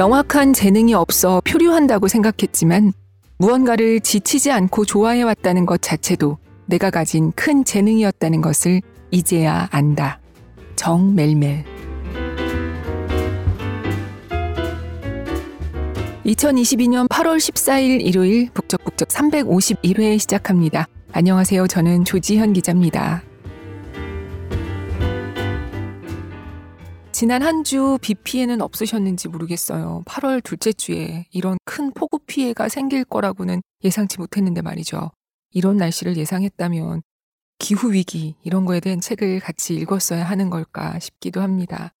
명확한 재능이 없어 표류한다고 생각했지만 무언가를 지치지 않고 좋아해왔다는 것 자체도 내가 가진 큰 재능이었다는 것을 이제야 안다. 정멜멜. 2022년 8월 14일 일요일 북적북적 351회 시작합니다. 안녕하세요. 저는 조지현 기자입니다. 지난 한 주 비 피해는 없으셨는지 모르겠어요. 8월 둘째 주에 이런 큰 폭우 피해가 생길 거라고는 예상치 못했는데 말이죠. 이런 날씨를 예상했다면 기후위기 이런 거에 대한 책을 같이 읽었어야 하는 걸까 싶기도 합니다.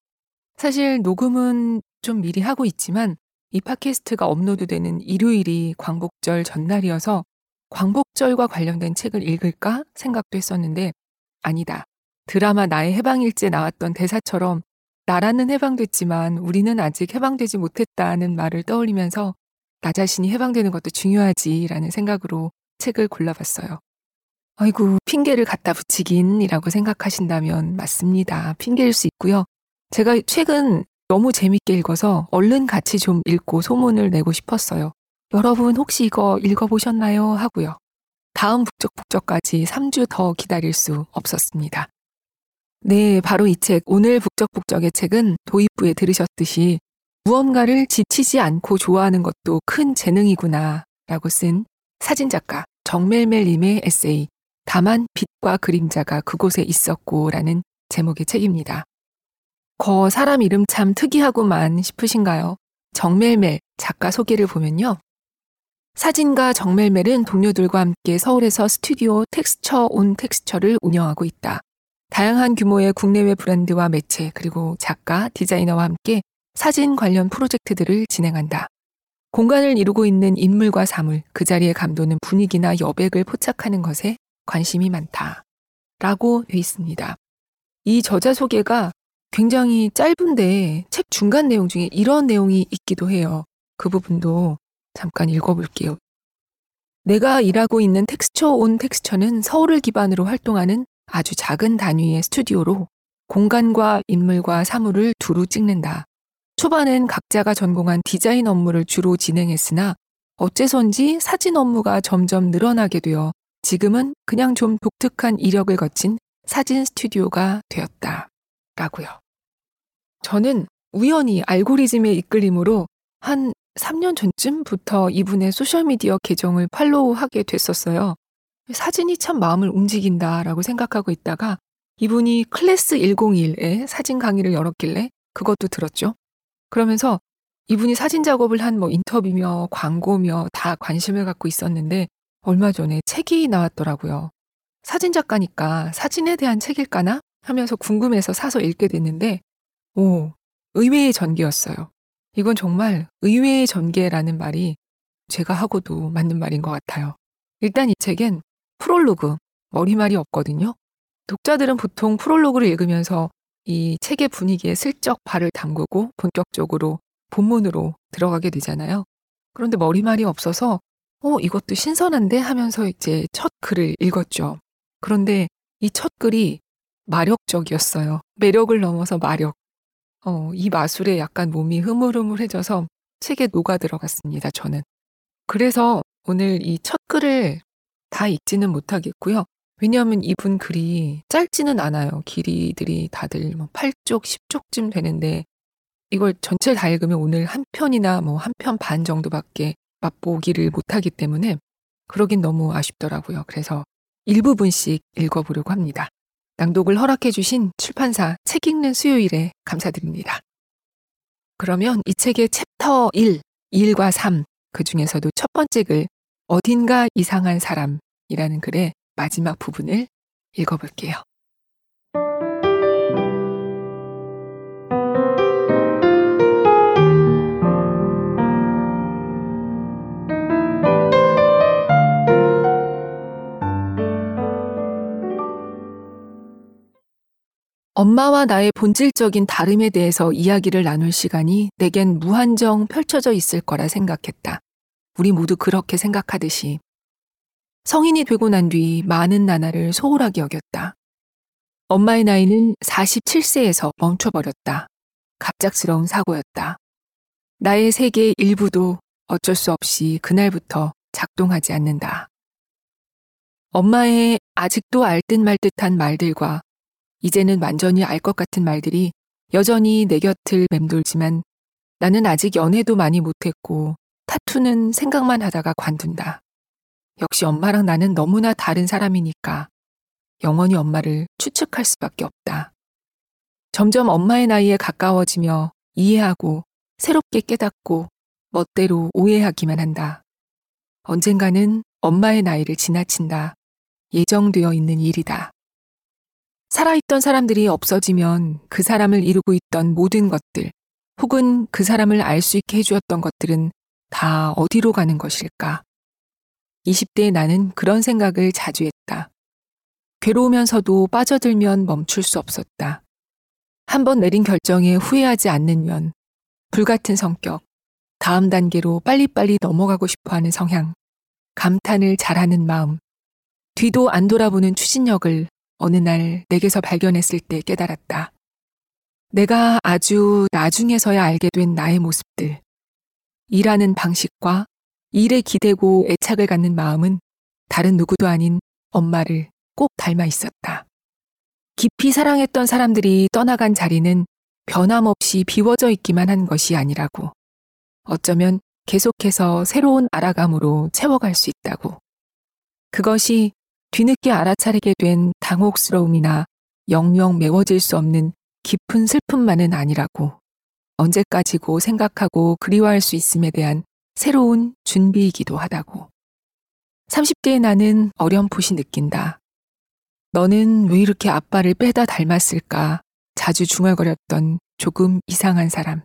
사실 녹음은 좀 미리 하고 있지만 이 팟캐스트가 업로드되는 일요일이 광복절 전날이어서 광복절과 관련된 책을 읽을까 생각도 했었는데 아니다. 드라마 나의 해방일제 나왔던 대사처럼 나라는 해방됐지만 우리는 아직 해방되지 못했다는 말을 떠올리면서 나 자신이 해방되는 것도 중요하지라는 생각으로 책을 골라봤어요. 아이고, 핑계를 갖다 붙이긴이라고 생각하신다면 맞습니다. 핑계일 수 있고요. 제가 최근 너무 재밌게 읽어서 얼른 같이 좀 읽고 소문을 내고 싶었어요. 여러분 혹시 이거 읽어보셨나요? 하고요. 다음 북적북적까지 3주 더 기다릴 수 없었습니다. 네, 바로 이 책, 오늘 북적북적의 책은 도입부에 들으셨듯이 무언가를 지치지 않고 좋아하는 것도 큰 재능이구나 라고 쓴 사진작가 정멜멜님의 에세이 다만 빛과 그림자가 그곳에 있었고 라는 제목의 책입니다. 거 사람 이름 참 특이하구만 싶으신가요? 정멜멜 작가 소개를 보면요. 사진가 정멜멜은 동료들과 함께 서울에서 스튜디오 텍스처 온 텍스처를 운영하고 있다. 다양한 규모의 국내외 브랜드와 매체 그리고 작가, 디자이너와 함께 사진 관련 프로젝트들을 진행한다. 공간을 이루고 있는 인물과 사물, 그 자리에 감도는 분위기나 여백을 포착하는 것에 관심이 많다. 라고 돼 있습니다. 이 저자 소개가 굉장히 짧은데 책 중간 내용 중에 이런 내용이 있기도 해요. 그 부분도 잠깐 읽어볼게요. 내가 일하고 있는 텍스처 온 텍스처는 서울을 기반으로 활동하는 아주 작은 단위의 스튜디오로 공간과 인물과 사물을 두루 찍는다. 초반엔 각자가 전공한 디자인 업무를 주로 진행했으나 어째선지 사진 업무가 점점 늘어나게 되어 지금은 그냥 좀 독특한 이력을 거친 사진 스튜디오가 되었다. 라고요. 저는 우연히 알고리즘의 이끌림으로 한 3년 전쯤부터 이분의 소셜미디어 계정을 팔로우하게 됐었어요. 사진이 참 마음을 움직인다라고 생각하고 있다가 이분이 클래스 101에 사진 강의를 열었길래 그것도 들었죠. 그러면서 이분이 사진 작업을 한 뭐 인터뷰며 광고며 다 관심을 갖고 있었는데 얼마 전에 책이 나왔더라고요. 사진 작가니까 사진에 대한 책일까나 하면서 궁금해서 사서 읽게 됐는데, 오, 의외의 전개였어요. 이건 정말 의외의 전개라는 말이 제가 하고도 맞는 말인 것 같아요. 일단 이 책엔 프롤로그, 머리말이 없거든요. 독자들은 보통 프롤로그를 읽으면서 이 책의 분위기에 슬쩍 발을 담그고 본격적으로 본문으로 들어가게 되잖아요. 그런데 머리말이 없어서 어, 이것도 신선한데 하면서 이제 첫 글을 읽었죠. 그런데 이 첫 글이 마력적이었어요. 매력을 넘어서 마력. 어, 이 마술에 약간 몸이 흐물흐물해져서 책에 녹아 들어갔습니다, 저는. 그래서 오늘 이 첫 글을 다 읽지는 못하겠고요. 왜냐하면 이분 글이 짧지는 않아요. 길이들이 다들 뭐 8쪽, 10쪽쯤 되는데 이걸 전체를 다 읽으면 오늘 한 편이나 뭐 한 편 반 정도밖에 맛보기를 못하기 때문에 그러긴 너무 아쉽더라고요. 그래서 일부분씩 읽어보려고 합니다. 낭독을 허락해주신 출판사 책 읽는 수요일에 감사드립니다. 그러면 이 책의 챕터 1, 1과 3, 그 중에서도 첫 번째 글, 어딘가 이상한 사람 이라는 글의 마지막 부분을 읽어볼게요. 엄마와 나의 본질적인 다름에 대해서 이야기를 나눌 시간이 내겐 무한정 펼쳐져 있을 거라 생각했다. 우리 모두 그렇게 생각하듯이. 성인이 되고 난 뒤 많은 나날을 소홀하게 여겼다. 엄마의 나이는 47세에서 멈춰버렸다. 갑작스러운 사고였다. 나의 세계의 일부도 어쩔 수 없이 그날부터 작동하지 않는다. 엄마의 아직도 알 듯 말 듯한 말들과 이제는 완전히 알 것 같은 말들이 여전히 내 곁을 맴돌지만 나는 아직 연애도 많이 못했고 타투는 생각만 하다가 관둔다. 역시 엄마랑 나는 너무나 다른 사람이니까 영원히 엄마를 추측할 수밖에 없다. 점점 엄마의 나이에 가까워지며 이해하고 새롭게 깨닫고 멋대로 오해하기만 한다. 언젠가는 엄마의 나이를 지나친다. 예정되어 있는 일이다. 살아있던 사람들이 없어지면 그 사람을 이루고 있던 모든 것들, 혹은 그 사람을 알 수 있게 해주었던 것들은 다 어디로 가는 것일까? 20대의 나는 그런 생각을 자주 했다. 괴로우면서도 빠져들면 멈출 수 없었다. 한 번 내린 결정에 후회하지 않는 면, 불같은 성격, 다음 단계로 빨리빨리 넘어가고 싶어 하는 성향, 감탄을 잘하는 마음, 뒤도 안 돌아보는 추진력을 어느 날 내게서 발견했을 때 깨달았다. 내가 아주 나중에서야 알게 된 나의 모습들. 일하는 방식과 일에 기대고 애착을 갖는 마음은 다른 누구도 아닌 엄마를 꼭 닮아 있었다. 깊이 사랑했던 사람들이 떠나간 자리는 변함없이 비워져 있기만 한 것이 아니라고. 어쩌면 계속해서 새로운 알아감으로 채워갈 수 있다고. 그것이 뒤늦게 알아차리게 된 당혹스러움이나 영영 메워질 수 없는 깊은 슬픔만은 아니라고. 언제까지고 생각하고 그리워할 수 있음에 대한 새로운 준비이기도 하다고. 30대의 나는 어렴풋이 느낀다. 너는 왜 이렇게 아빠를 빼다 닮았을까 자주 중얼거렸던 조금 이상한 사람.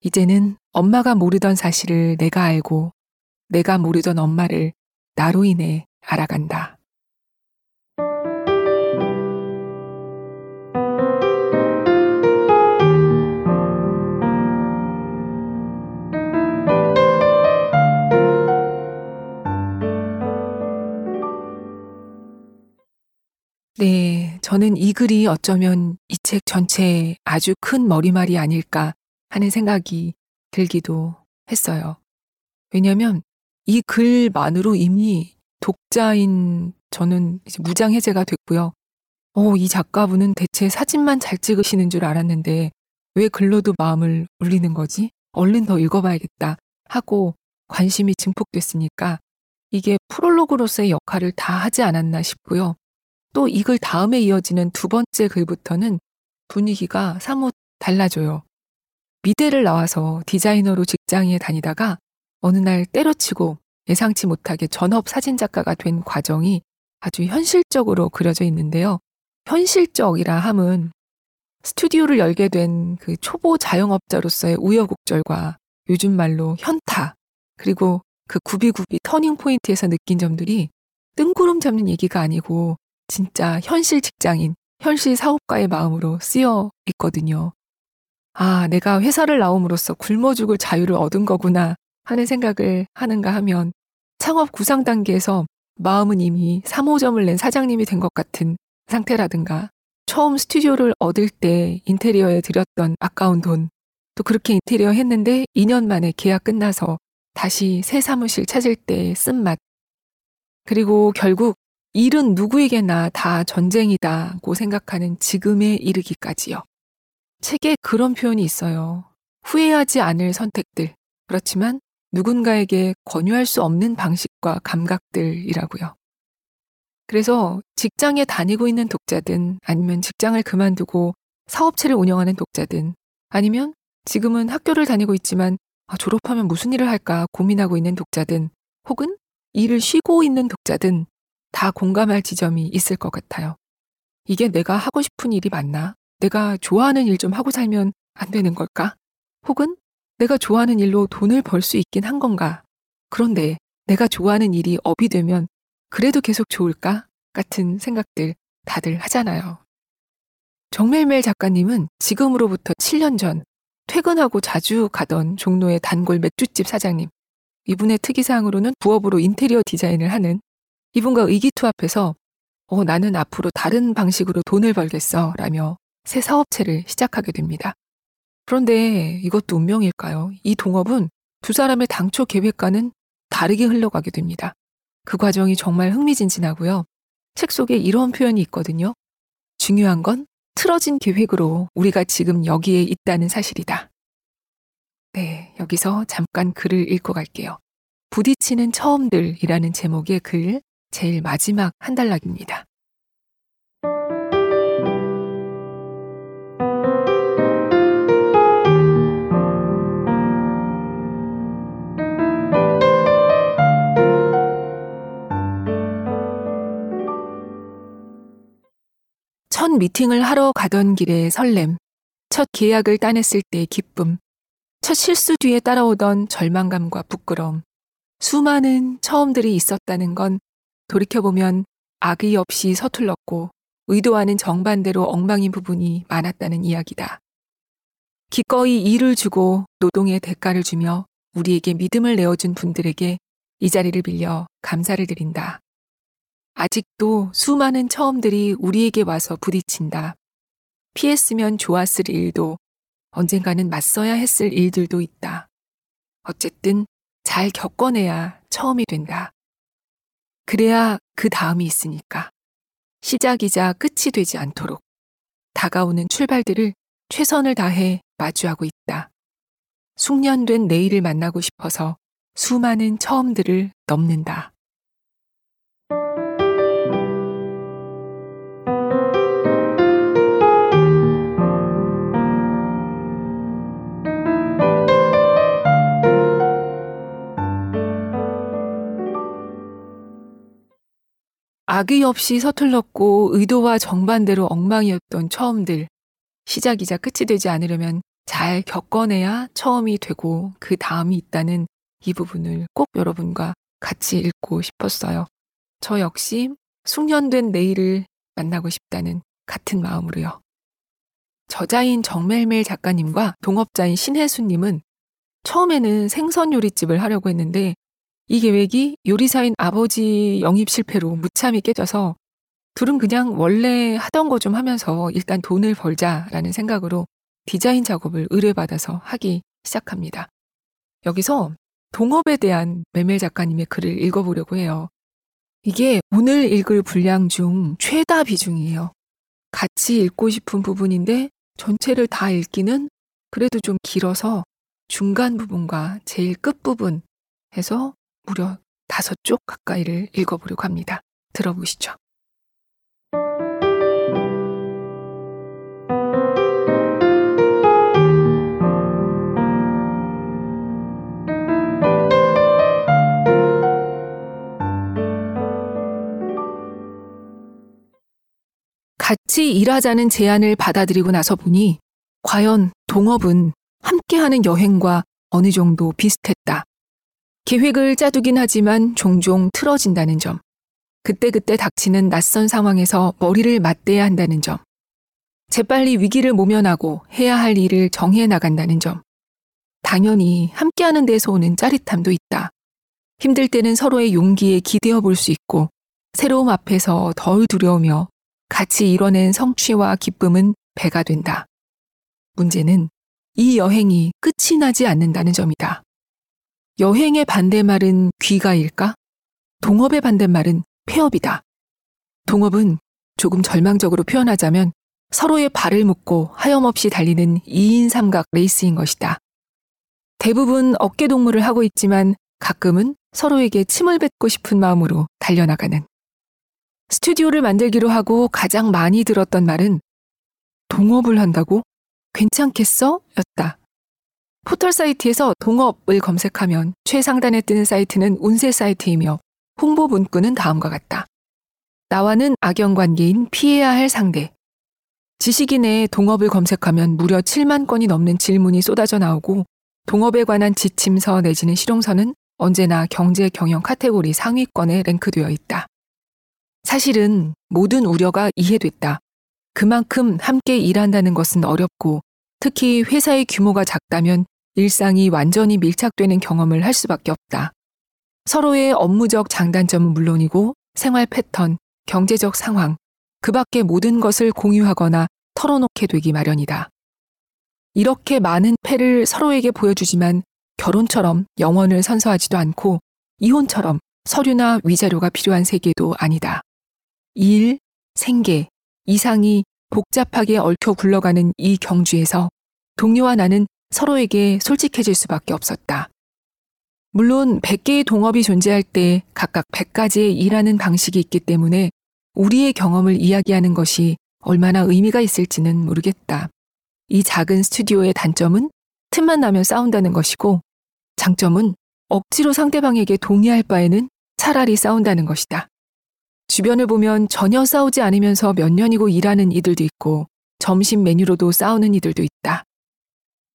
이제는 엄마가 모르던 사실을 내가 알고 내가 모르던 엄마를 나로 인해 알아간다. 네, 저는 이 글이 어쩌면 이 책 전체에 아주 큰 머리말이 아닐까 하는 생각이 들기도 했어요. 왜냐면 이 글만으로 이미 독자인 저는 이제 무장 해제가 됐고요. 어, 이 작가분은 대체 사진만 잘 찍으시는 줄 알았는데 왜 글로도 마음을 울리는 거지? 얼른 더 읽어봐야겠다 하고 관심이 증폭됐으니까 이게 프롤로그로서의 역할을 다 하지 않았나 싶고요. 또 이 글 다음에 이어지는 두 번째 글부터는 분위기가 사뭇 달라져요. 미대를 나와서 디자이너로 직장에 다니다가 어느 날 때려치고 예상치 못하게 전업 사진작가가 된 과정이 아주 현실적으로 그려져 있는데요. 현실적이라 함은 스튜디오를 열게 된 그 초보 자영업자로서의 우여곡절과 요즘 말로 현타, 그리고 그 구비구비 터닝 포인트에서 느낀 점들이 뜬구름 잡는 얘기가 아니고 진짜 현실 직장인, 현실 사업가의 마음으로 쓰여 있거든요. 아, 내가 회사를 나옴으로써 굶어 죽을 자유를 얻은 거구나 하는 생각을 하는가 하면 창업 구상 단계에서 마음은 이미 3호점을 낸 사장님이 된 것 같은 상태라든가 처음 스튜디오를 얻을 때 인테리어에 들였던 아까운 돈, 또 그렇게 인테리어 했는데 2년 만에 계약 끝나서 다시 새 사무실 찾을 때 쓴맛. 그리고 결국 일은 누구에게나 다 전쟁이다고 생각하는 지금에 이르기까지요. 책에 그런 표현이 있어요. 후회하지 않을 선택들. 그렇지만 누군가에게 권유할 수 없는 방식과 감각들이라고요. 그래서 직장에 다니고 있는 독자든 아니면 직장을 그만두고 사업체를 운영하는 독자든 아니면 지금은 학교를 다니고 있지만 아, 졸업하면 무슨 일을 할까 고민하고 있는 독자든 혹은 일을 쉬고 있는 독자든 다 공감할 지점이 있을 것 같아요. 이게 내가 하고 싶은 일이 맞나? 내가 좋아하는 일 좀 하고 살면 안 되는 걸까? 혹은 내가 좋아하는 일로 돈을 벌 수 있긴 한 건가? 그런데 내가 좋아하는 일이 업이 되면 그래도 계속 좋을까? 같은 생각들 다들 하잖아요. 정멜멜 작가님은 지금으로부터 7년 전 퇴근하고 자주 가던 종로의 단골 맥주집 사장님. 이분의 특이사항으로는 부업으로 인테리어 디자인을 하는 이분과 의기투합해서 어, 나는 앞으로 다른 방식으로 돈을 벌겠어 라며 새 사업체를 시작하게 됩니다. 그런데 이것도 운명일까요? 이 동업은 두 사람의 당초 계획과는 다르게 흘러가게 됩니다. 그 과정이 정말 흥미진진하고요. 책 속에 이런 표현이 있거든요. 중요한 건 틀어진 계획으로 우리가 지금 여기에 있다는 사실이다. 네, 여기서 잠깐 글을 읽고 갈게요. 부딪히는 처음들이라는 제목의 글 제일 마지막 한 단락입니다. 첫 미팅을 하러 가던 길의 설렘, 첫 계약을 따냈을 때의 기쁨, 첫 실수 뒤에 따라오던 절망감과 부끄러움, 수많은 처음들이 있었다는 건 돌이켜보면 악의 없이 서툴렀고 의도와는 정반대로 엉망인 부분이 많았다는 이야기다. 기꺼이 일을 주고 노동의 대가를 주며 우리에게 믿음을 내어준 분들에게 이 자리를 빌려 감사를 드린다. 아직도 수많은 처음들이 우리에게 와서 부딪힌다. 피했으면 좋았을 일도 언젠가는 맞서야 했을 일들도 있다. 어쨌든 잘 겪어내야 처음이 된다. 그래야 그 다음이 있으니까. 시작이자 끝이 되지 않도록 다가오는 출발들을 최선을 다해 마주하고 있다. 숙련된 내일을 만나고 싶어서 수많은 처음들을 넘는다. 악의 없이 서툴렀고 의도와 정반대로 엉망이었던 처음들. 시작이자 끝이 되지 않으려면 잘 겪어내야 처음이 되고 그 다음이 있다는 이 부분을 꼭 여러분과 같이 읽고 싶었어요. 저 역시 숙련된 내일을 만나고 싶다는 같은 마음으로요. 저자인 정멜멜 작가님과 동업자인 신혜수님은 처음에는 생선 요리집을 하려고 했는데 이 계획이 요리사인 아버지 영입 실패로 무참히 깨져서 둘은 그냥 원래 하던 거 좀 하면서 일단 돈을 벌자라는 생각으로 디자인 작업을 의뢰받아서 하기 시작합니다. 여기서 동업에 대한 메멜 작가님의 글을 읽어보려고 해요. 이게 오늘 읽을 분량 중 최다 비중이에요. 같이 읽고 싶은 부분인데 전체를 다 읽기는 그래도 좀 길어서 중간 부분과 제일 끝부분 해서 무려 다섯 쪽 가까이를 읽어보려고 합니다. 들어보시죠. 같이 일하자는 제안을 받아들이고 나서 보니 과연 동업은 함께하는 여행과 어느 정도 비슷했다. 계획을 짜두긴 하지만 종종 틀어진다는 점. 그때그때 닥치는 낯선 상황에서 머리를 맞대야 한다는 점. 재빨리 위기를 모면하고 해야 할 일을 정해 나간다는 점. 당연히 함께하는 데서 오는 짜릿함도 있다. 힘들 때는 서로의 용기에 기대어 볼 수 있고, 새로움 앞에서 덜 두려우며 같이 이뤄낸 성취와 기쁨은 배가 된다. 문제는 이 여행이 끝이 나지 않는다는 점이다. 여행의 반대말은 귀가일까? 동업의 반대말은 폐업이다. 동업은 조금 절망적으로 표현하자면 서로의 발을 묶고 하염없이 달리는 2인 삼각 레이스인 것이다. 대부분 어깨 동무를 하고 있지만 가끔은 서로에게 침을 뱉고 싶은 마음으로 달려나가는. 스튜디오를 만들기로 하고 가장 많이 들었던 말은 동업을 한다고? 괜찮겠어? 였다. 포털 사이트에서 동업을 검색하면 최상단에 뜨는 사이트는 운세 사이트이며 홍보 문구는 다음과 같다. 나와는 악연 관계인 피해야 할 상대. 지식인의 동업을 검색하면 무려 7만 건이 넘는 질문이 쏟아져 나오고 동업에 관한 지침서 내지는 실용서는 언제나 경제 경영 카테고리 상위권에 랭크되어 있다. 사실은 모든 우려가 이해됐다. 그만큼 함께 일한다는 것은 어렵고 특히 회사의 규모가 작다면 일상이 완전히 밀착되는 경험을 할 수밖에 없다. 서로의 업무적 장단점은 물론이고 생활 패턴, 경제적 상황, 그 밖의 모든 것을 공유하거나 털어놓게 되기 마련이다. 이렇게 많은 패를 서로에게 보여주지만 결혼처럼 영원을 선서하지도 않고 이혼처럼 서류나 위자료가 필요한 세계도 아니다. 일, 생계, 이상이 복잡하게 얽혀 굴러가는 이 경주에서 동료와 나는 서로에게 솔직해질 수밖에 없었다. 물론 100개의 동업이 존재할 때 각각 100가지의 일하는 방식이 있기 때문에 우리의 경험을 이야기하는 것이 얼마나 의미가 있을지는 모르겠다. 이 작은 스튜디오의 단점은 틈만 나면 싸운다는 것이고 장점은 억지로 상대방에게 동의할 바에는 차라리 싸운다는 것이다. 주변을 보면 전혀 싸우지 않으면서 몇 년이고 일하는 이들도 있고 점심 메뉴로도 싸우는 이들도 있다.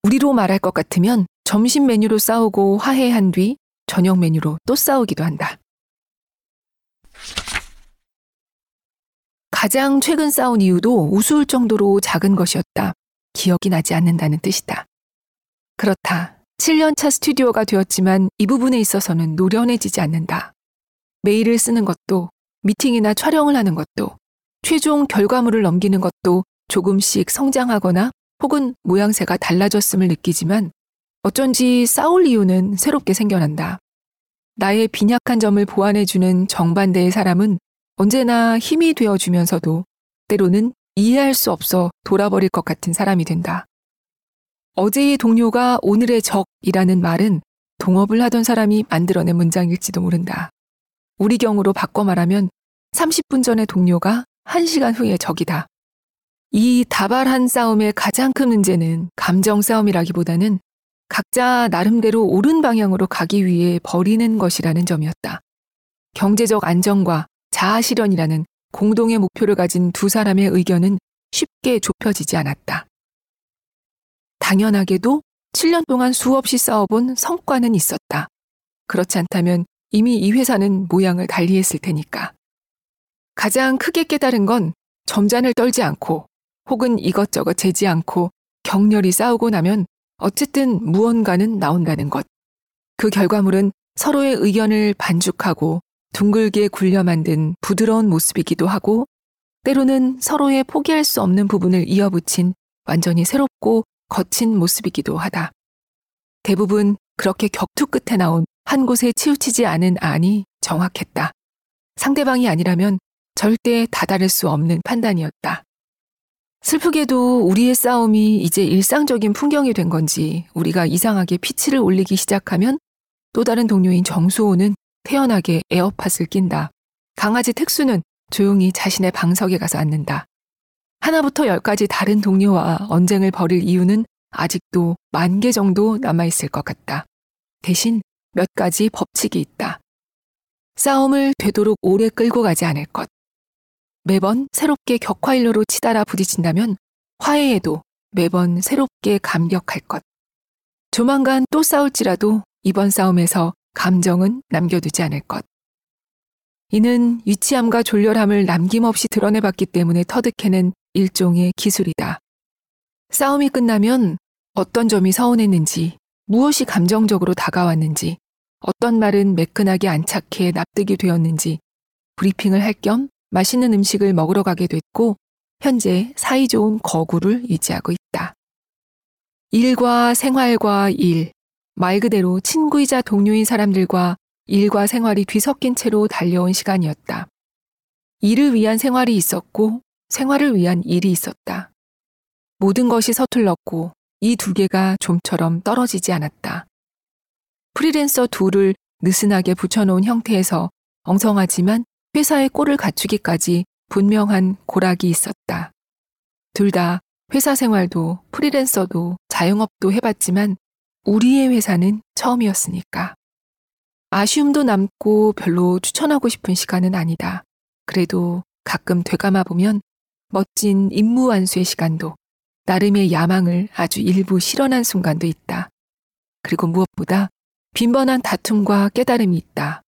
우리로 말할 것 같으면 점심 메뉴로 싸우고 화해한 뒤 저녁 메뉴로 또 싸우기도 한다. 가장 최근 싸운 이유도 우스울 정도로 작은 것이었다. 기억이 나지 않는다는 뜻이다. 그렇다. 7년차 스튜디오가 되었지만 이 부분에 있어서는 노련해지지 않는다. 메일을 쓰는 것도, 미팅이나 촬영을 하는 것도, 최종 결과물을 넘기는 것도 조금씩 성장하거나 혹은 모양새가 달라졌음을 느끼지만 어쩐지 싸울 이유는 새롭게 생겨난다. 나의 빈약한 점을 보완해주는 정반대의 사람은 언제나 힘이 되어주면서도 때로는 이해할 수 없어 돌아버릴 것 같은 사람이 된다. 어제의 동료가 오늘의 적이라는 말은 동업을 하던 사람이 만들어낸 문장일지도 모른다. 우리 경우로 바꿔 말하면 30분 전의 동료가 1시간 후의 적이다. 이 다발한 싸움의 가장 큰 문제는 감정 싸움이라기보다는 각자 나름대로 옳은 방향으로 가기 위해 버리는 것이라는 점이었다. 경제적 안정과 자아 실현이라는 공동의 목표를 가진 두 사람의 의견은 쉽게 좁혀지지 않았다. 당연하게도 7년 동안 수없이 싸워본 성과는 있었다. 그렇지 않다면 이미 이 회사는 모양을 달리했을 테니까. 가장 크게 깨달은 건 점잔을 떨지 않고 혹은 이것저것 재지 않고 격렬히 싸우고 나면 어쨌든 무언가는 나온다는 것. 그 결과물은 서로의 의견을 반죽하고 둥글게 굴려 만든 부드러운 모습이기도 하고 때로는 서로의 포기할 수 없는 부분을 이어붙인 완전히 새롭고 거친 모습이기도 하다. 대부분 그렇게 격투 끝에 나온 한 곳에 치우치지 않은 안이 정확했다. 상대방이 아니라면 절대 다다를 수 없는 판단이었다. 슬프게도 우리의 싸움이 이제 일상적인 풍경이 된 건지 우리가 이상하게 피치를 올리기 시작하면 또 다른 동료인 정수호는 태연하게 에어팟을 낀다. 강아지 택수는 조용히 자신의 방석에 가서 앉는다. 하나부터 열까지 다른 동료와 언쟁을 벌일 이유는 아직도 만 개 정도 남아있을 것 같다. 대신 몇 가지 법칙이 있다. 싸움을 되도록 오래 끌고 가지 않을 것. 매번 새롭게 격화일로로 치달아 부딪힌다면 화해에도 매번 새롭게 감격할 것. 조만간 또 싸울지라도 이번 싸움에서 감정은 남겨두지 않을 것. 이는 유치함과 졸렬함을 남김없이 드러내봤기 때문에 터득해낸 일종의 기술이다. 싸움이 끝나면 어떤 점이 서운했는지, 무엇이 감정적으로 다가왔는지, 어떤 말은 매끈하게 안착해 납득이 되었는지 브리핑을 할 겸 맛있는 음식을 먹으러 가게 됐고 현재 사이좋은 거구를 유지하고 있다. 일과 생활과 일, 말 그대로 친구이자 동료인 사람들과 일과 생활이 뒤섞인 채로 달려온 시간이었다. 일을 위한 생활이 있었고 생활을 위한 일이 있었다. 모든 것이 서툴렀고 이 두 개가 좀처럼 떨어지지 않았다. 프리랜서 둘을 느슨하게 붙여놓은 형태에서 엉성하지만 회사의 꼴을 갖추기까지 분명한 고락이 있었다. 둘 다 회사 생활도 프리랜서도 자영업도 해봤지만 우리의 회사는 처음이었으니까. 아쉬움도 남고 별로 추천하고 싶은 시간은 아니다. 그래도 가끔 되감아 보면 멋진 임무 완수의 시간도 나름의 야망을 아주 일부 실현한 순간도 있다. 그리고 무엇보다 빈번한 다툼과 깨달음이 있다.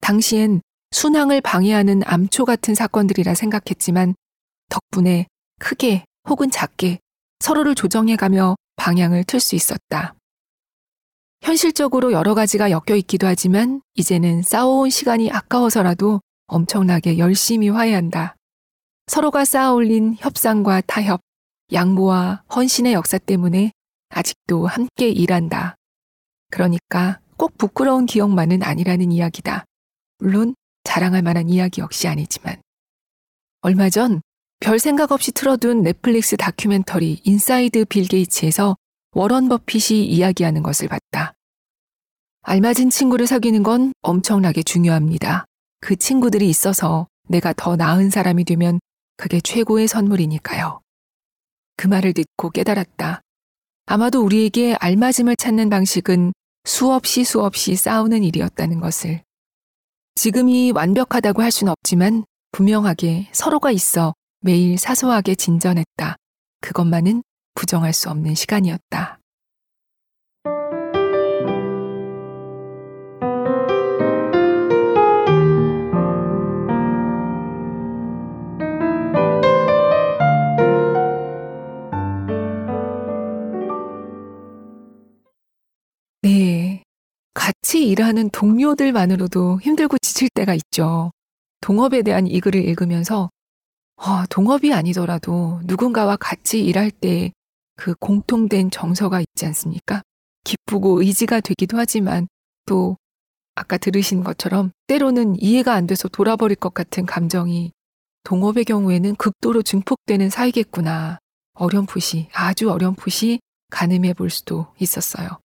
당시엔 순항을 방해하는 암초 같은 사건들이라 생각했지만 덕분에 크게 혹은 작게 서로를 조정해가며 방향을 틀 수 있었다. 현실적으로 여러 가지가 엮여 있기도 하지만 이제는 싸워온 시간이 아까워서라도 엄청나게 열심히 화해한다. 서로가 쌓아 올린 협상과 타협, 양보와 헌신의 역사 때문에 아직도 함께 일한다. 그러니까 꼭 부끄러운 기억만은 아니라는 이야기다. 물론 자랑할 만한 이야기 역시 아니지만. 얼마 전 별 생각 없이 틀어둔 넷플릭스 다큐멘터리 인사이드 빌 게이츠에서 워런 버핏이 이야기하는 것을 봤다. 알맞은 친구를 사귀는 건 엄청나게 중요합니다. 그 친구들이 있어서 내가 더 나은 사람이 되면 그게 최고의 선물이니까요. 그 말을 듣고 깨달았다. 아마도 우리에게 알맞음을 찾는 방식은 수없이 수없이 싸우는 일이었다는 것을. 지금이 완벽하다고 할 수는 없지만 분명하게 서로가 있어 매일 사소하게 진전했다. 그것만은 부정할 수 없는 시간이었다. 같이 일하는 동료들만으로도 힘들고 지칠 때가 있죠. 동업에 대한 이 글을 읽으면서 어, 동업이 아니더라도 누군가와 같이 일할 때 그 공통된 정서가 있지 않습니까? 기쁘고 의지가 되기도 하지만 또 아까 들으신 것처럼 때로는 이해가 안 돼서 돌아버릴 것 같은 감정이 동업의 경우에는 극도로 증폭되는 사이겠구나. 어렴풋이, 아주 어렴풋이 가늠해 볼 수도 있었어요.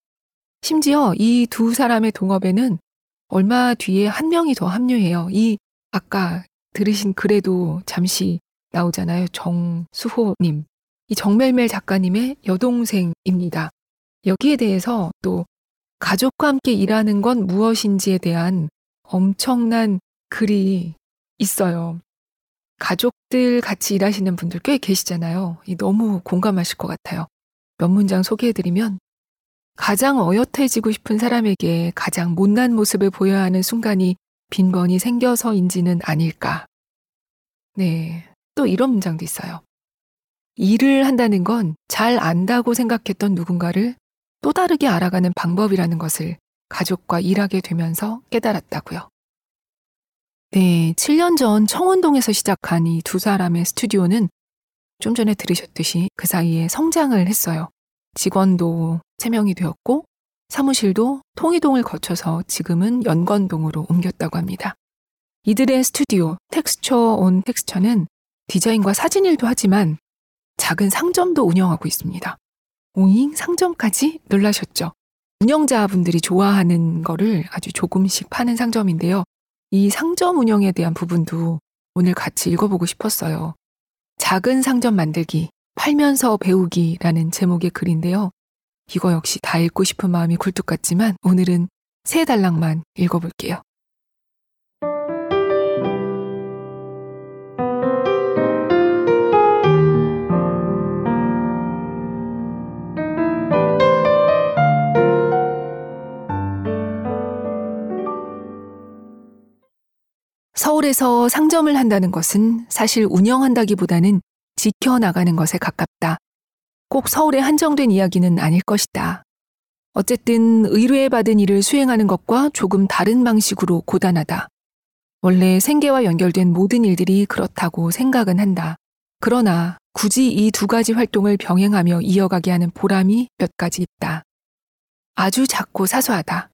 심지어 이 두 사람의 동업에는 얼마 뒤에 한 명이 더 합류해요. 이 아까 들으신 글에도 잠시 나오잖아요. 정수호님. 이 정멜멜 작가님의 여동생입니다. 여기에 대해서 또 가족과 함께 일하는 건 무엇인지에 대한 엄청난 글이 있어요. 가족들 같이 일하시는 분들 꽤 계시잖아요. 너무 공감하실 것 같아요. 몇 문장 소개해드리면 가장 어엿해지고 싶은 사람에게 가장 못난 모습을 보여야 하는 순간이 빈번히 생겨서인지는 아닐까. 네. 또 이런 문장도 있어요. 일을 한다는 건 잘 안다고 생각했던 누군가를 또 다르게 알아가는 방법이라는 것을 가족과 일하게 되면서 깨달았다고요. 네, 7년 전 청원동에서 시작한 이 두 사람의 스튜디오는 좀 전에 들으셨듯이 그 사이에 성장을 했어요. 직원도 3명이 되었고 사무실도 통이동을 거쳐서 지금은 연건동으로 옮겼다고 합니다. 이들의 스튜디오 텍스처 온 텍스처는 디자인과 사진 일도 하지만 작은 상점도 운영하고 있습니다. 오잉 상점까지 놀라셨죠? 운영자분들이 좋아하는 거를 아주 조금씩 파는 상점인데요. 이 상점 운영에 대한 부분도 오늘 같이 읽어보고 싶었어요. 작은 상점 만들기, 팔면서 배우기라는 제목의 글인데요. 이거 역시 다 읽고 싶은 마음이 굴뚝 같지만 오늘은 세 달락만 읽어볼게요. 서울에서 상점을 한다는 것은 사실 운영한다기보다는 지켜나가는 것에 가깝다. 꼭 서울에 한정된 이야기는 아닐 것이다. 어쨌든 의뢰받은 일을 수행하는 것과 조금 다른 방식으로 고단하다. 원래 생계와 연결된 모든 일들이 그렇다고 생각은 한다. 그러나 굳이 이 두 가지 활동을 병행하며 이어가게 하는 보람이 몇 가지 있다. 아주 작고 사소하다.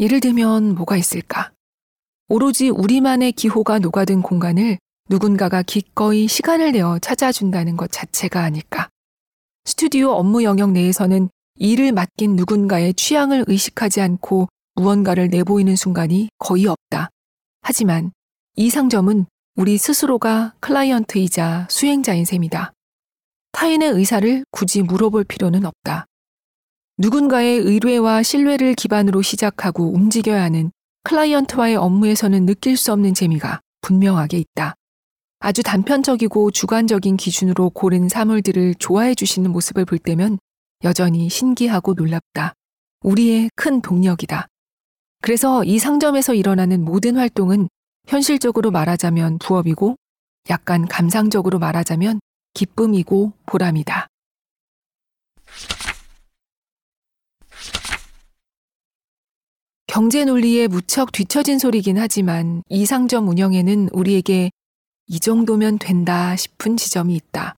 예를 들면 뭐가 있을까? 오로지 우리만의 기호가 녹아든 공간을 누군가가 기꺼이 시간을 내어 찾아준다는 것 자체가 아닐까. 스튜디오 업무 영역 내에서는 일을 맡긴 누군가의 취향을 의식하지 않고 무언가를 내보이는 순간이 거의 없다. 하지만 이 상점은 우리 스스로가 클라이언트이자 수행자인 셈이다. 타인의 의사를 굳이 물어볼 필요는 없다. 누군가의 의뢰와 신뢰를 기반으로 시작하고 움직여야 하는 클라이언트와의 업무에서는 느낄 수 없는 재미가 분명하게 있다. 아주 단편적이고 주관적인 기준으로 고른 사물들을 좋아해 주시는 모습을 볼 때면 여전히 신기하고 놀랍다. 우리의 큰 동력이다. 그래서 이 상점에서 일어나는 모든 활동은 현실적으로 말하자면 부업이고 약간 감상적으로 말하자면 기쁨이고 보람이다. 경제 논리에 무척 뒤처진 소리긴 하지만 이 상점 운영에는 우리에게 이 정도면 된다 싶은 지점이 있다.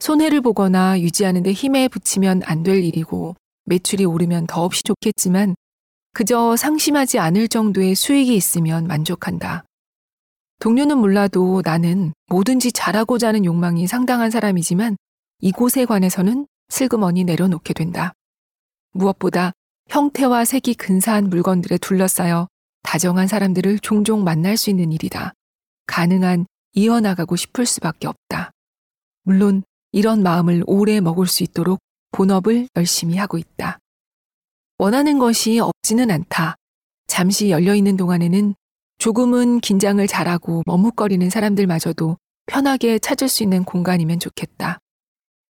손해를 보거나 유지하는데 힘에 붙이면 안 될 일이고 매출이 오르면 더없이 좋겠지만 그저 상심하지 않을 정도의 수익이 있으면 만족한다. 동료는 몰라도 나는 뭐든지 잘하고자 하는 욕망이 상당한 사람이지만 이곳에 관해서는 슬그머니 내려놓게 된다. 무엇보다 형태와 색이 근사한 물건들에 둘러싸여 다정한 사람들을 종종 만날 수 있는 일이다. 가능한 이어나가고 싶을 수밖에 없다. 물론 이런 마음을 오래 먹을 수 있도록 본업을 열심히 하고 있다. 원하는 것이 없지는 않다. 잠시 열려있는 동안에는 조금은 긴장을 잘하고 머뭇거리는 사람들마저도 편하게 찾을 수 있는 공간이면 좋겠다.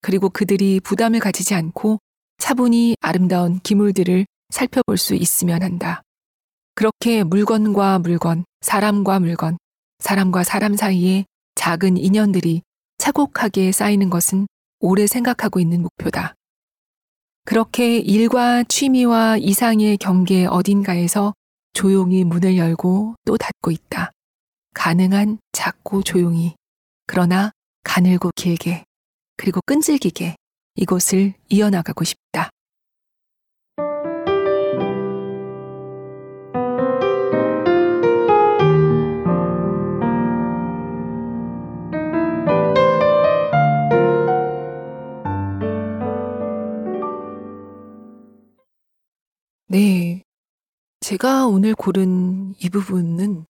그리고 그들이 부담을 가지지 않고 차분히 아름다운 기물들을 살펴볼 수 있으면 한다. 그렇게 물건과 물건, 사람과 물건, 사람과 사람 사이에 작은 인연들이 차곡하게 쌓이는 것은 오래 생각하고 있는 목표다. 그렇게 일과 취미와 이상의 경계 어딘가에서 조용히 문을 열고 또 닫고 있다. 가능한 작고 조용히, 그러나 가늘고 길게, 그리고 끈질기게 이곳을 이어나가고 싶다. 제가 오늘 고른 이 부분은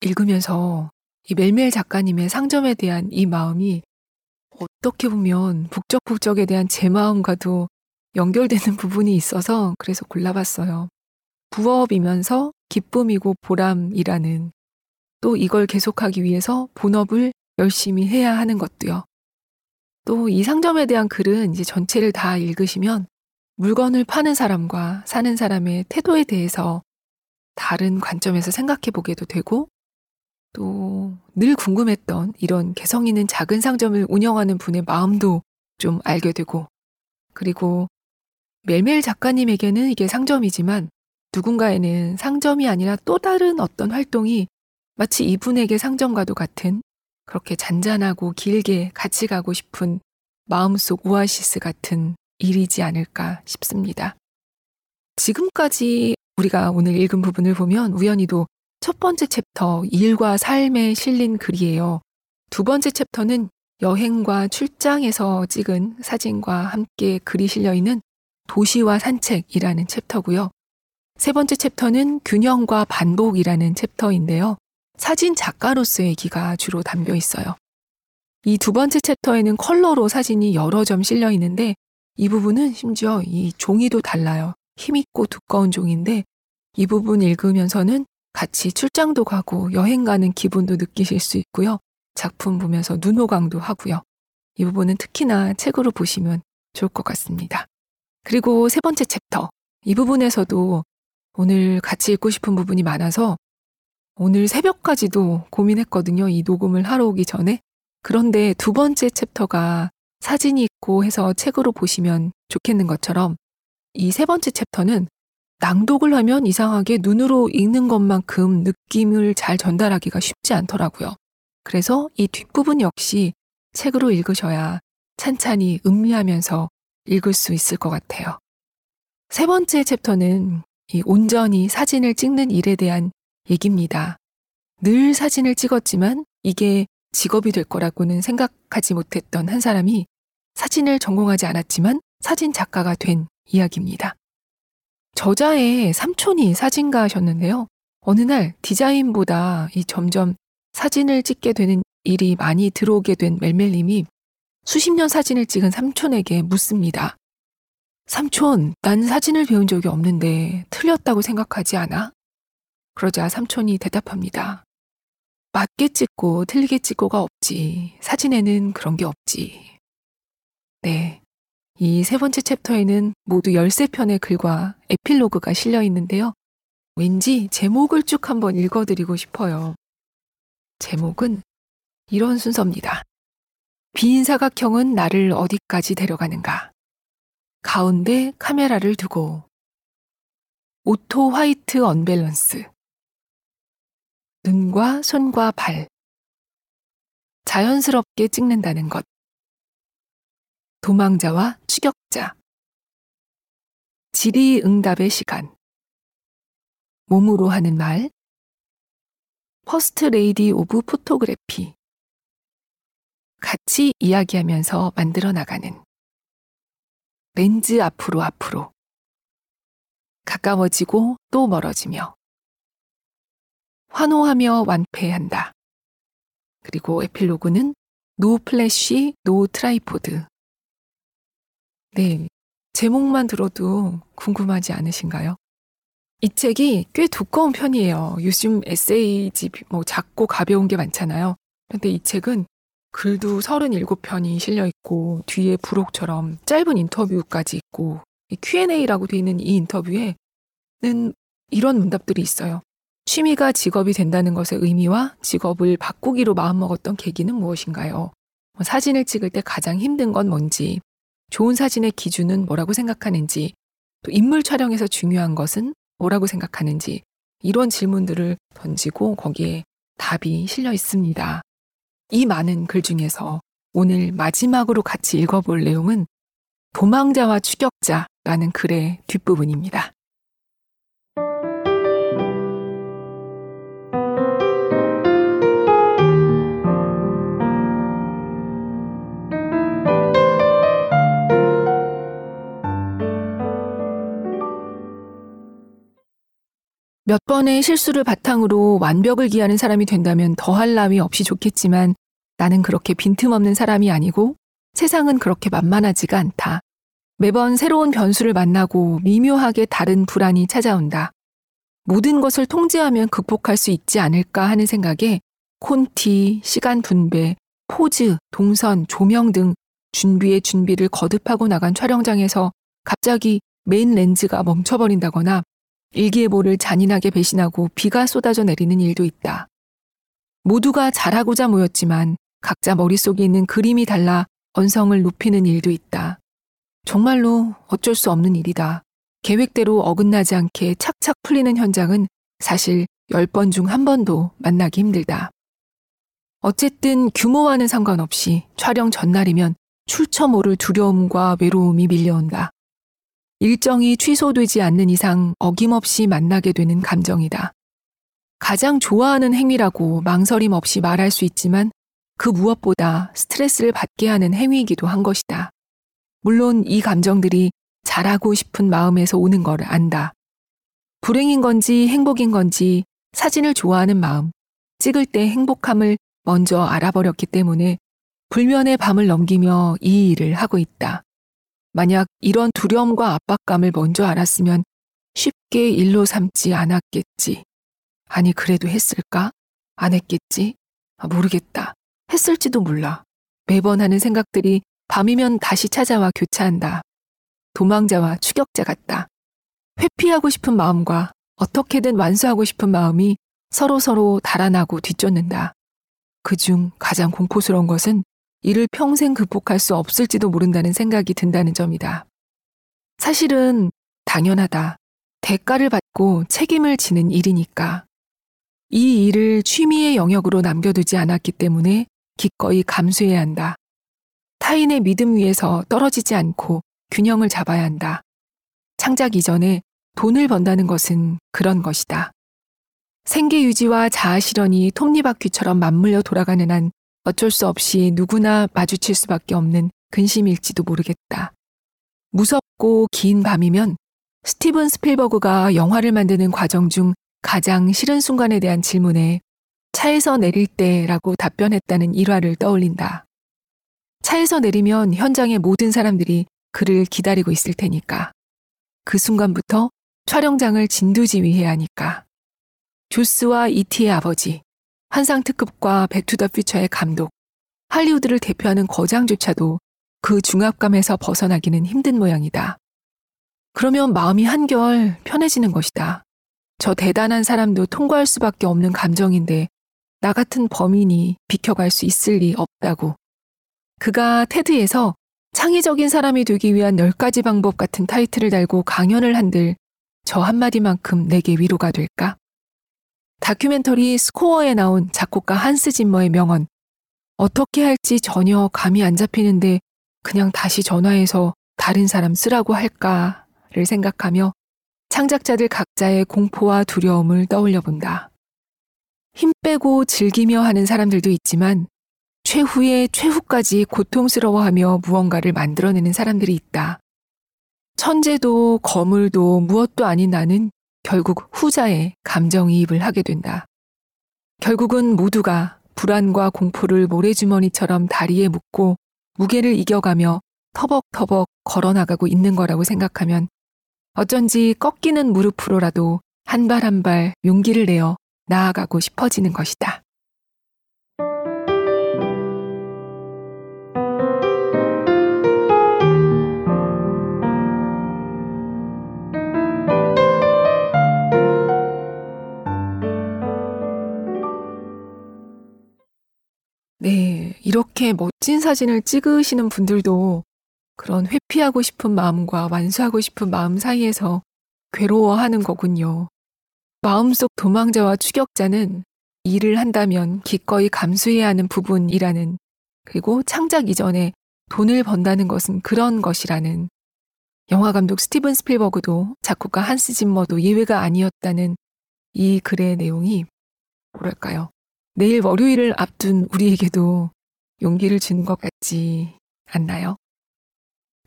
읽으면서 이 멜멜 작가님의 상점에 대한 이 마음이 어떻게 보면 북적북적에 대한 제 마음과도 연결되는 부분이 있어서 그래서 골라봤어요. 부업이면서 기쁨이고 보람이라는 또 이걸 계속하기 위해서 본업을 열심히 해야 하는 것도요. 또 이 상점에 대한 글은 이제 전체를 다 읽으시면 물건을 파는 사람과 사는 사람의 태도에 대해서 다른 관점에서 생각해 보게도 되고 또 늘 궁금했던 이런 개성 있는 작은 상점을 운영하는 분의 마음도 좀 알게 되고 그리고 멜멜 작가님에게는 이게 상점이지만 누군가에는 상점이 아니라 또 다른 어떤 활동이 마치 이분에게 상점과도 같은 그렇게 잔잔하고 길게 같이 가고 싶은 마음속 오아시스 같은 일이지 않을까 싶습니다. 지금까지 우리가 오늘 읽은 부분을 보면 우연히도 첫 번째 챕터 일과 삶에 실린 글이에요. 두 번째 챕터는 여행과 출장에서 찍은 사진과 함께 글이 실려 있는 도시와 산책이라는 챕터고요. 세 번째 챕터는 균형과 반복이라는 챕터인데요. 사진 작가로서의 얘기가 주로 담겨 있어요. 이 두 번째 챕터에는 컬러로 사진이 여러 점 실려 있는데 이 부분은 심지어 이 종이도 달라요. 힘있고 두꺼운 종인데 이 부분 읽으면서는 같이 출장도 가고 여행 가는 기분도 느끼실 수 있고요. 작품 보면서 눈호강도 하고요. 이 부분은 특히나 책으로 보시면 좋을 것 같습니다. 그리고 세 번째 챕터. 이 부분에서도 오늘 같이 읽고 싶은 부분이 많아서 오늘 새벽까지도 고민했거든요. 이 녹음을 하러 오기 전에. 그런데 두 번째 챕터가 사진이 있고 해서 책으로 보시면 좋겠는 것처럼 이 세 번째 챕터는 낭독을 하면 이상하게 눈으로 읽는 것만큼 느낌을 잘 전달하기가 쉽지 않더라고요. 그래서 이 뒷부분 역시 책으로 읽으셔야 찬찬히 음미하면서 읽을 수 있을 것 같아요. 세 번째 챕터는 이 온전히 사진을 찍는 일에 대한 얘기입니다. 늘 사진을 찍었지만 이게 직업이 될 거라고는 생각하지 못했던 한 사람이 사진을 전공하지 않았지만 사진 작가가 된 이야기입니다. 저자의 삼촌이 사진가셨는데요. 어느 날 디자인보다 이 점점 사진을 찍게 되는 일이 많이 들어오게 된 멜멜님이 수십 년 사진을 찍은 삼촌에게 묻습니다. 삼촌, 난 사진을 배운 적이 없는데 틀렸다고 생각하지 않아? 그러자 삼촌이 대답합니다. 맞게 찍고 틀리게 찍고가 없지. 사진에는 그런 게 없지. 네. 이 세 번째 챕터에는 모두 13편의 글과 에필로그가 실려 있는데요. 왠지 제목을 쭉 한번 읽어드리고 싶어요. 제목은 이런 순서입니다. 빈 사각형은 나를 어디까지 데려가는가? 가운데 카메라를 두고 auto white unbalance 눈과 손과 발 자연스럽게 찍는다는 것 도망자와 추격자. 질의응답의 시간. 몸으로 하는 말. First Lady of Photography. 같이 이야기하면서 만들어 나가는. 렌즈 앞으로 앞으로. 가까워지고 또 멀어지며. 환호하며 완패한다. 그리고 에필로그는 No Flash, No Tripod. 네. 제목만 들어도 궁금하지 않으신가요? 이 책이 꽤 두꺼운 편이에요. 요즘 에세이집 뭐 작고 가벼운 게 많잖아요. 근데 이 책은 글도 37편이 실려 있고 뒤에 부록처럼 짧은 인터뷰까지 있고 Q&A라고 되어 있는 이 인터뷰에는 이런 문답들이 있어요. 취미가 직업이 된다는 것의 의미와 직업을 바꾸기로 마음먹었던 계기는 무엇인가요? 뭐 사진을 찍을 때 가장 힘든 건 뭔지, 좋은 사진의 기준은 뭐라고 생각하는지, 또 인물 촬영에서 중요한 것은 뭐라고 생각하는지, 이런 질문들을 던지고 거기에 답이 실려 있습니다. 이 많은 글 중에서 오늘 마지막으로 같이 읽어볼 내용은 도망자와 추격자라는 글의 뒷부분입니다. 몇 번의 실수를 바탕으로 완벽을 기하는 사람이 된다면 더할 나위 없이 좋겠지만 나는 그렇게 빈틈없는 사람이 아니고 세상은 그렇게 만만하지가 않다. 매번 새로운 변수를 만나고 미묘하게 다른 불안이 찾아온다. 모든 것을 통제하면 극복할 수 있지 않을까 하는 생각에 콘티, 시간 분배, 포즈, 동선, 조명 등 준비의 준비를 거듭하고 나간 촬영장에서 갑자기 메인 렌즈가 멈춰버린다거나 일기예보를 잔인하게 배신하고 비가 쏟아져 내리는 일도 있다. 모두가 잘하고자 모였지만 각자 머릿속에 있는 그림이 달라 언성을 높이는 일도 있다. 정말로 어쩔 수 없는 일이다. 계획대로 어긋나지 않게 착착 풀리는 현장은 사실 10번 중 한 번도 만나기 힘들다. 어쨌든 규모와는 상관없이 촬영 전날이면 출처 모를 두려움과 외로움이 밀려온다. 일정이 취소되지 않는 이상 어김없이 만나게 되는 감정이다. 가장 좋아하는 행위라고 망설임 없이 말할 수 있지만 그 무엇보다 스트레스를 받게 하는 행위이기도 한 것이다. 물론 이 감정들이 잘하고 싶은 마음에서 오는 걸 안다. 불행인 건지 행복인 건지 사진을 좋아하는 마음, 찍을 때 행복함을 먼저 알아버렸기 때문에 불면의 밤을 넘기며 이 일을 하고 있다. 만약 이런 두려움과 압박감을 먼저 알았으면 쉽게 일로 삼지 않았겠지. 아니, 그래도 했을까? 안 했겠지? 아, 모르겠다. 했을지도 몰라. 매번 하는 생각들이 밤이면 다시 찾아와 교차한다. 도망자와 추격자 같다. 회피하고 싶은 마음과 어떻게든 완수하고 싶은 마음이 서로서로 달아나고 뒤쫓는다. 그중 가장 공포스러운 것은 이를 평생 극복할 수 없을지도 모른다는 생각이 든다는 점이다. 사실은 당연하다. 대가를 받고 책임을 지는 일이니까. 이 일을 취미의 영역으로 남겨두지 않았기 때문에 기꺼이 감수해야 한다. 타인의 믿음 위에서 떨어지지 않고 균형을 잡아야 한다. 창작 이전에 돈을 번다는 것은 그런 것이다. 생계 유지와 자아 실현이 톱니바퀴처럼 맞물려 돌아가는 한 어쩔 수 없이 누구나 마주칠 수밖에 없는 근심일지도 모르겠다. 무섭고 긴 밤이면 스티븐 스필버그가 영화를 만드는 과정 중 가장 싫은 순간에 대한 질문에 차에서 내릴 때라고 답변했다는 일화를 떠올린다. 차에서 내리면 현장의 모든 사람들이 그를 기다리고 있을 테니까. 그 순간부터 촬영장을 진두지휘해야 하니까. 조스와 이티의 아버지, 환상특급과 백투더 퓨처의 감독, 할리우드를 대표하는 거장조차도 그 중압감에서 벗어나기는 힘든 모양이다. 그러면 마음이 한결 편해지는 것이다. 저 대단한 사람도 통과할 수밖에 없는 감정인데 나 같은 범인이 비켜갈 수 있을 리 없다고. 그가 테드에서 창의적인 사람이 되기 위한 10가지 방법 같은 타이틀을 달고 강연을 한들 저 한마디만큼 내게 위로가 될까? 다큐멘터리 스코어에 나온 작곡가 한스 짐머의 명언. 어떻게 할지 전혀 감이 안 잡히는데 그냥 다시 전화해서 다른 사람 쓰라고 할까를 생각하며 창작자들 각자의 공포와 두려움을 떠올려 본다. 힘 빼고 즐기며 하는 사람들도 있지만 최후의 최후까지 고통스러워하며 무언가를 만들어내는 사람들이 있다. 천재도 거물도 무엇도 아닌 나는 결국 후자의 감정이입을 하게 된다. 결국은 모두가 불안과 공포를 모래주머니처럼 다리에 묶고 무게를 이겨가며 터벅터벅 걸어나가고 있는 거라고 생각하면 어쩐지 꺾이는 무릎으로라도 한 발 한발 용기를 내어 나아가고 싶어지는 것이다. 이렇게 멋진 사진을 찍으시는 분들도 그런 회피하고 싶은 마음과 완수하고 싶은 마음 사이에서 괴로워하는 거군요. 마음속 도망자와 추격자는 일을 한다면 기꺼이 감수해야 하는 부분이라는 그리고 창작 이전에 돈을 번다는 것은 그런 것이라는 영화 감독 스티븐 스필버그도 작곡가 한스 짐머도 예외가 아니었다는 이 글의 내용이 뭐랄까요. 내일 월요일을 앞둔 우리에게도 용기를 주는 것 같지 않나요?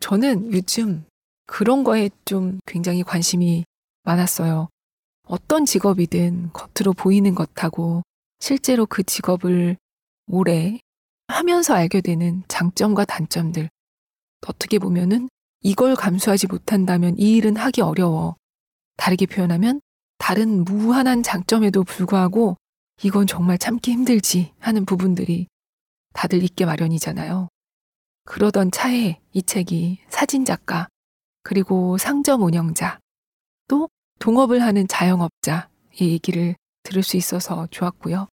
저는 요즘 그런 거에 좀 굉장히 관심이 많았어요. 어떤 직업이든 겉으로 보이는 것하고 실제로 그 직업을 오래 하면서 알게 되는 장점과 단점들. 어떻게 보면은 이걸 감수하지 못한다면 이 일은 하기 어려워. 다르게 표현하면 다른 무한한 장점에도 불구하고 이건 정말 참기 힘들지 하는 부분들이 다들 있게 마련이잖아요. 그러던 차에 이 책이 사진작가, 그리고 상점 운영자, 또 동업을 하는 자영업자의 얘기를 들을 수 있어서 좋았고요.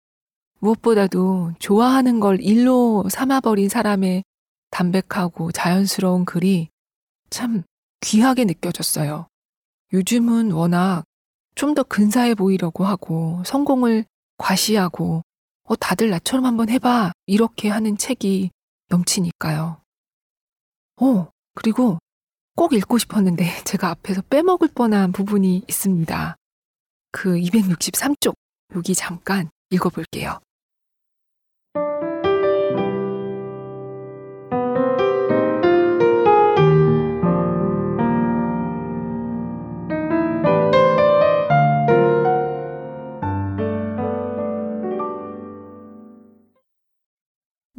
무엇보다도 좋아하는 걸 일로 삼아버린 사람의 담백하고 자연스러운 글이 참 귀하게 느껴졌어요. 요즘은 워낙 좀 더 근사해 보이려고 하고 성공을 과시하고 어, 다들 나처럼 한번 해봐. 이렇게 하는 책이 넘치니까요. 어, 그리고 꼭 읽고 싶었는데 제가 앞에서 빼먹을 뻔한 부분이 있습니다. 그 263쪽, 여기 잠깐 읽어볼게요.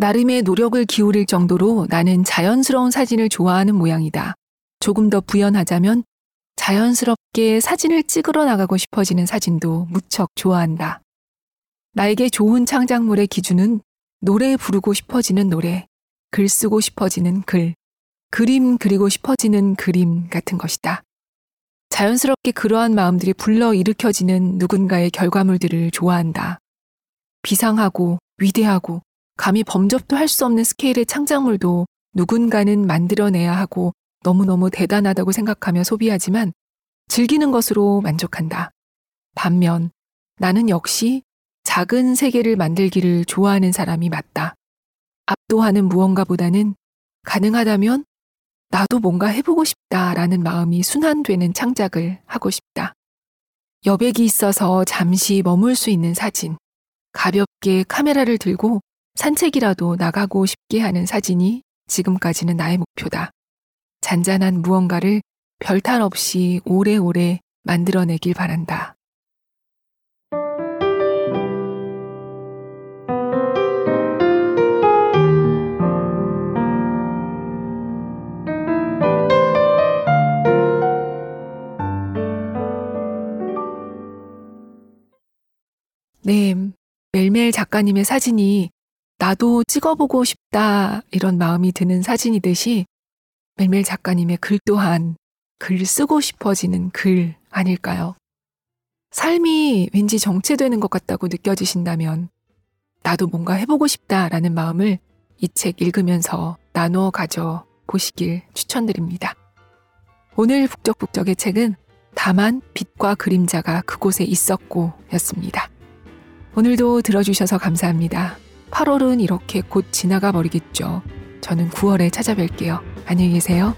나름의 노력을 기울일 정도로 나는 자연스러운 사진을 좋아하는 모양이다. 조금 더 부연하자면 자연스럽게 사진을 찍으러 나가고 싶어지는 사진도 무척 좋아한다. 나에게 좋은 창작물의 기준은 노래 부르고 싶어지는 노래, 글 쓰고 싶어지는 글, 그림 그리고 싶어지는 그림 같은 것이다. 자연스럽게 그러한 마음들이 불러 일으켜지는 누군가의 결과물들을 좋아한다. 비상하고 위대하고 감히 범접도 할 수 없는 스케일의 창작물도 누군가는 만들어내야 하고 너무너무 대단하다고 생각하며 소비하지만 즐기는 것으로 만족한다. 반면 나는 역시 작은 세계를 만들기를 좋아하는 사람이 맞다. 압도하는 무언가보다는 가능하다면 나도 뭔가 해보고 싶다라는 마음이 순환되는 창작을 하고 싶다. 여백이 있어서 잠시 머물 수 있는 사진, 가볍게 카메라를 들고 산책이라도 나가고 싶게 하는 사진이 지금까지는 나의 목표다. 잔잔한 무언가를 별탈 없이 오래오래 만들어내길 바란다. 네, 멜멜 작가님의 사진이 나도 찍어보고 싶다 이런 마음이 드는 사진이듯이 멜멜 작가님의 글 또한 글 쓰고 싶어지는 글 아닐까요? 삶이 왠지 정체되는 것 같다고 느껴지신다면 나도 뭔가 해보고 싶다라는 마음을 이 책 읽으면서 나누어 가져 보시길 추천드립니다. 오늘 북적북적의 책은 다만 빛과 그림자가 그곳에 있었고 였습니다. 오늘도 들어주셔서 감사합니다. 8월은 이렇게 곧 지나가 버리겠죠. 저는 9월에 찾아뵐게요. 안녕히 계세요.